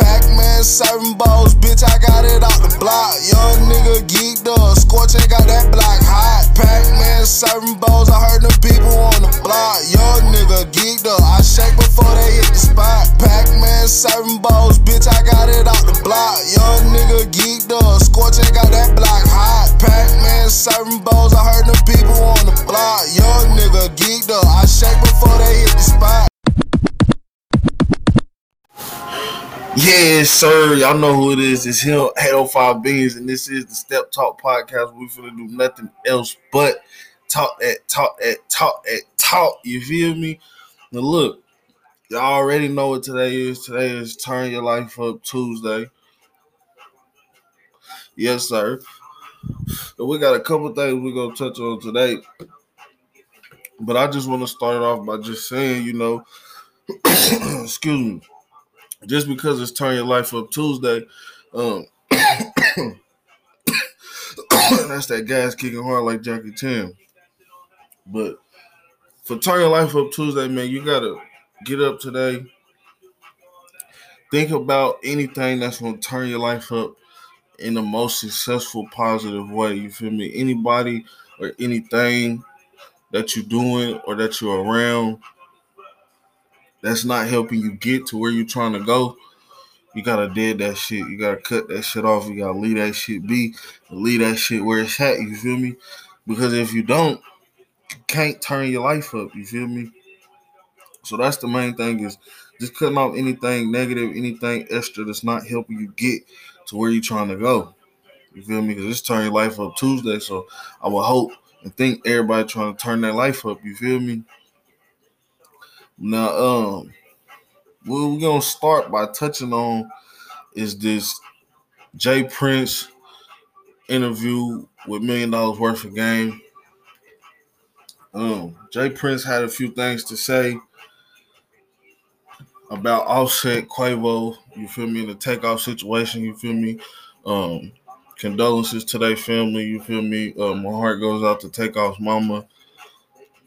Pac-Man serving balls, bitch, I got it out the block. Young nigga geeked up, scorching got that black hot. Pac-Man serving balls, I heard the people on the block. Young nigga geeked up, I shake before they hit the spot. Pac-Man serving balls, bitch, I got Yes, sir. Y'all know who it is. It's him, 805 Beans, and this is the Step Talk Podcast. We're gonna do nothing else but talk that, talk that, talk that, talk. You feel me? Now look, y'all already know what today is. Today is Turn Your Life Up Tuesday. Yes, sir. We got a couple things we're gonna touch on today. But I just want to start off by just saying, you know, excuse me just because it's turn your life up Tuesday, um, that's that guy's kicking hard like Jackie Chan. But for turn your life up Tuesday, man, you gotta get up today. Think about anything that's gonna turn your life up in the most successful, positive way. You feel me? Anybody or anything that you're doing or that you're around that's not helping you get to where you're trying to go, you gotta dead that shit. You gotta cut that shit off. You gotta leave that shit be. Leave that shit where it's at. You feel me? Because if you don't, you can't turn your life up. You feel me? So that's the main thing is just cutting off anything negative, anything extra that's not helping you get to where you're trying to go. You feel me? Because it's turn your life up Tuesday. So I would hope and think everybody trying to turn their life up. You feel me? Now, um, what we're gonna start by touching on is this J Prince interview with Million Dollars Worth of Game. Um, J Prince had a few things to say about Offset Quavo. You feel me in the takeoff situation. You feel me. Um, condolences to their family. You feel me. Uh, my heart goes out to Takeoff's mama.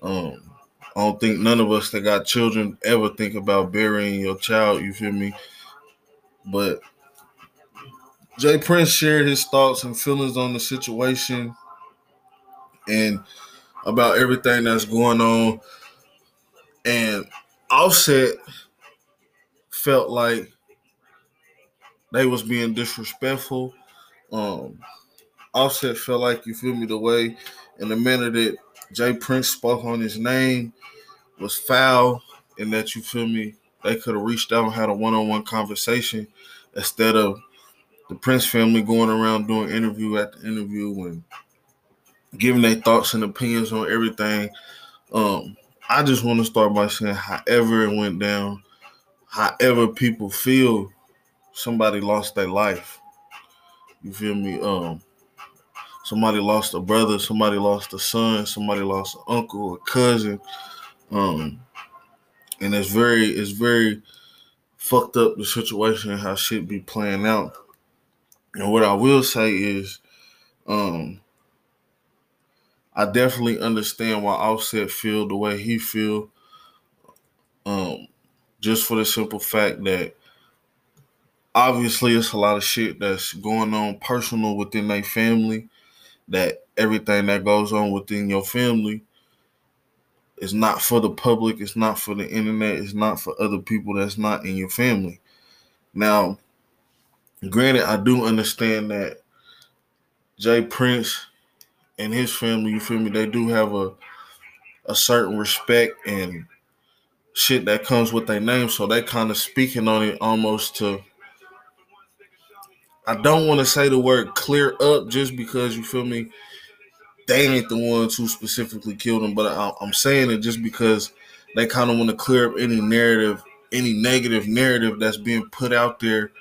Um, I don't think none of us that got children ever think about burying your child, you feel me? But J Prince shared his thoughts and feelings on the situation and about everything that's going on. And Offset felt like they was being disrespectful. Um, Offset felt like you feel me the way in the manner that J Prince spoke on his name was foul and that you feel me, they could have reached out and had a one-on-one conversation instead of the Prince family going around doing interview the interview and giving their thoughts and opinions on everything. Um, I just want to start by saying, however it went down, however people feel, somebody lost their life. You feel me? Um, somebody lost a brother, somebody lost a son, somebody lost an uncle, a cousin, um, and it's very, it's very fucked up the situation and how shit be playing out. And what I will say is, um, I definitely understand why Offset feel the way he feel. Um, just for the simple fact that obviously it's a lot of shit that's going on personal within their family. That everything that goes on within your family it's not for the public. It's not for the internet. It's not for other people that's not in your family. Now, granted, I do understand that J Prince and his family, you feel me, they do have a a certain respect and shit that comes with their name. So they kind of speaking on it almost to I don't want to say the word clear up just because you feel me they ain't the ones who specifically killed him, but I, am saying it just because they kind of want to clear up any narrative, any negative narrative that's being put out there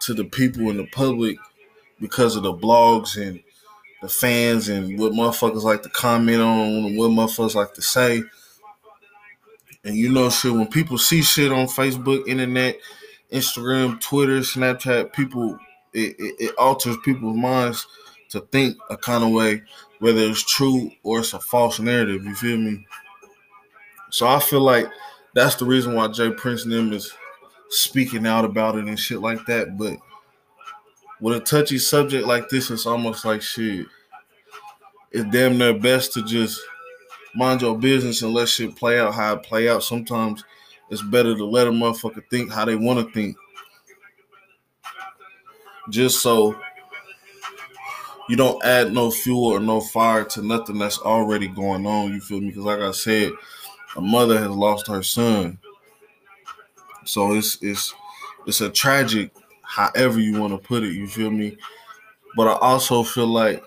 to the people in the public because of the blogs and the fans and what motherfuckers like to comment on, and what motherfuckers like to say. And you know, shit, when people see shit on Facebook, internet, Instagram, Twitter, Snapchat, people, it, it, it alters people's minds to think a kind of way whether it's true or it's a false narrative. You feel me? So I feel like that's the reason why J Prince and them is speaking out about it and shit like that. But with a touchy subject like this, it's almost like shit. It's damn near best to just mind your business and let shit play out how it play out. Sometimes it's better to let a motherfucker think how they want to think. Just so you don't add no fuel or no fire to nothing that's already going on. You feel me? Because like I said, a mother has lost her son. So it's it's it's a tragic, however you want to put it. You feel me? But I also feel like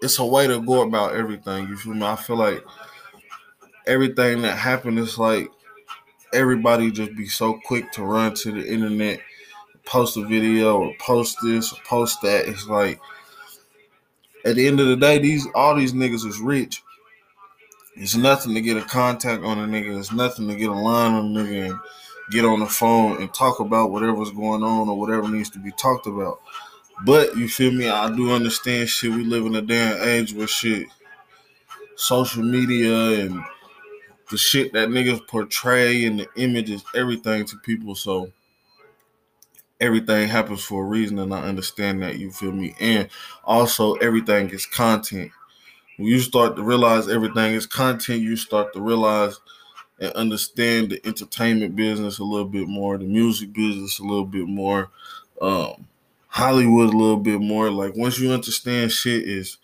it's a way to go about everything. You feel me? I feel like everything that happened is like everybody just be so quick to run to the internet, post a video or post this or post that. It's like at the end of the day, these all these niggas is rich. It's nothing to get a contact on a nigga. It's nothing to get a line on a nigga and get on the phone and talk about whatever's going on or whatever needs to be talked about. But you feel me? I do understand shit. We live in a damn age where shit, social media and the shit that niggas portray and the images, everything to people. So everything happens for a reason, and I understand that. You feel me? And also, everything is content. When you start to realize everything is content, you start to realize and understand the entertainment business a little bit more, the music business a little bit more. Um, Hollywood a little bit more. Like once you understand shit is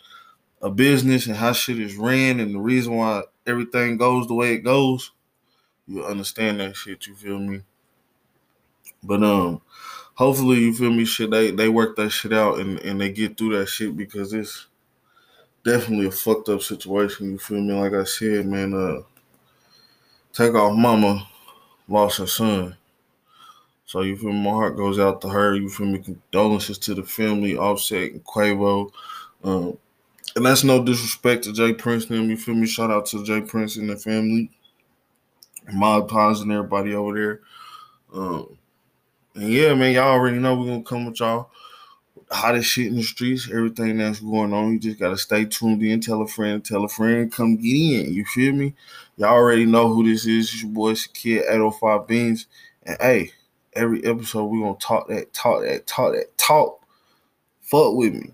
a business and how shit is ran and the reason why everything goes the way it goes, you understand that shit, you feel me? But um hopefully you feel me shit they they work that shit out and, and they get through that shit because it's definitely a fucked up situation, you feel me? Like I said, man, uh Takeoff mama lost her son. So you feel me? My heart goes out to her. You feel me? Condolences to the family, Offset and Quavo. Um, and that's no disrespect to J Prince and. You feel me? Shout out to J Prince and the family, Mod Pons and everybody over there. Um, and yeah, man, y'all already know we're gonna come with y'all hottest shit in the streets, everything that's going on. You just gotta stay tuned in, tell a friend, tell a friend, come get in. You feel me? Y'all already know who this is. It's your boy Kid 805 Beans. And hey, every episode we gonna talk that, talk that, talk that, talk. Fuck with me.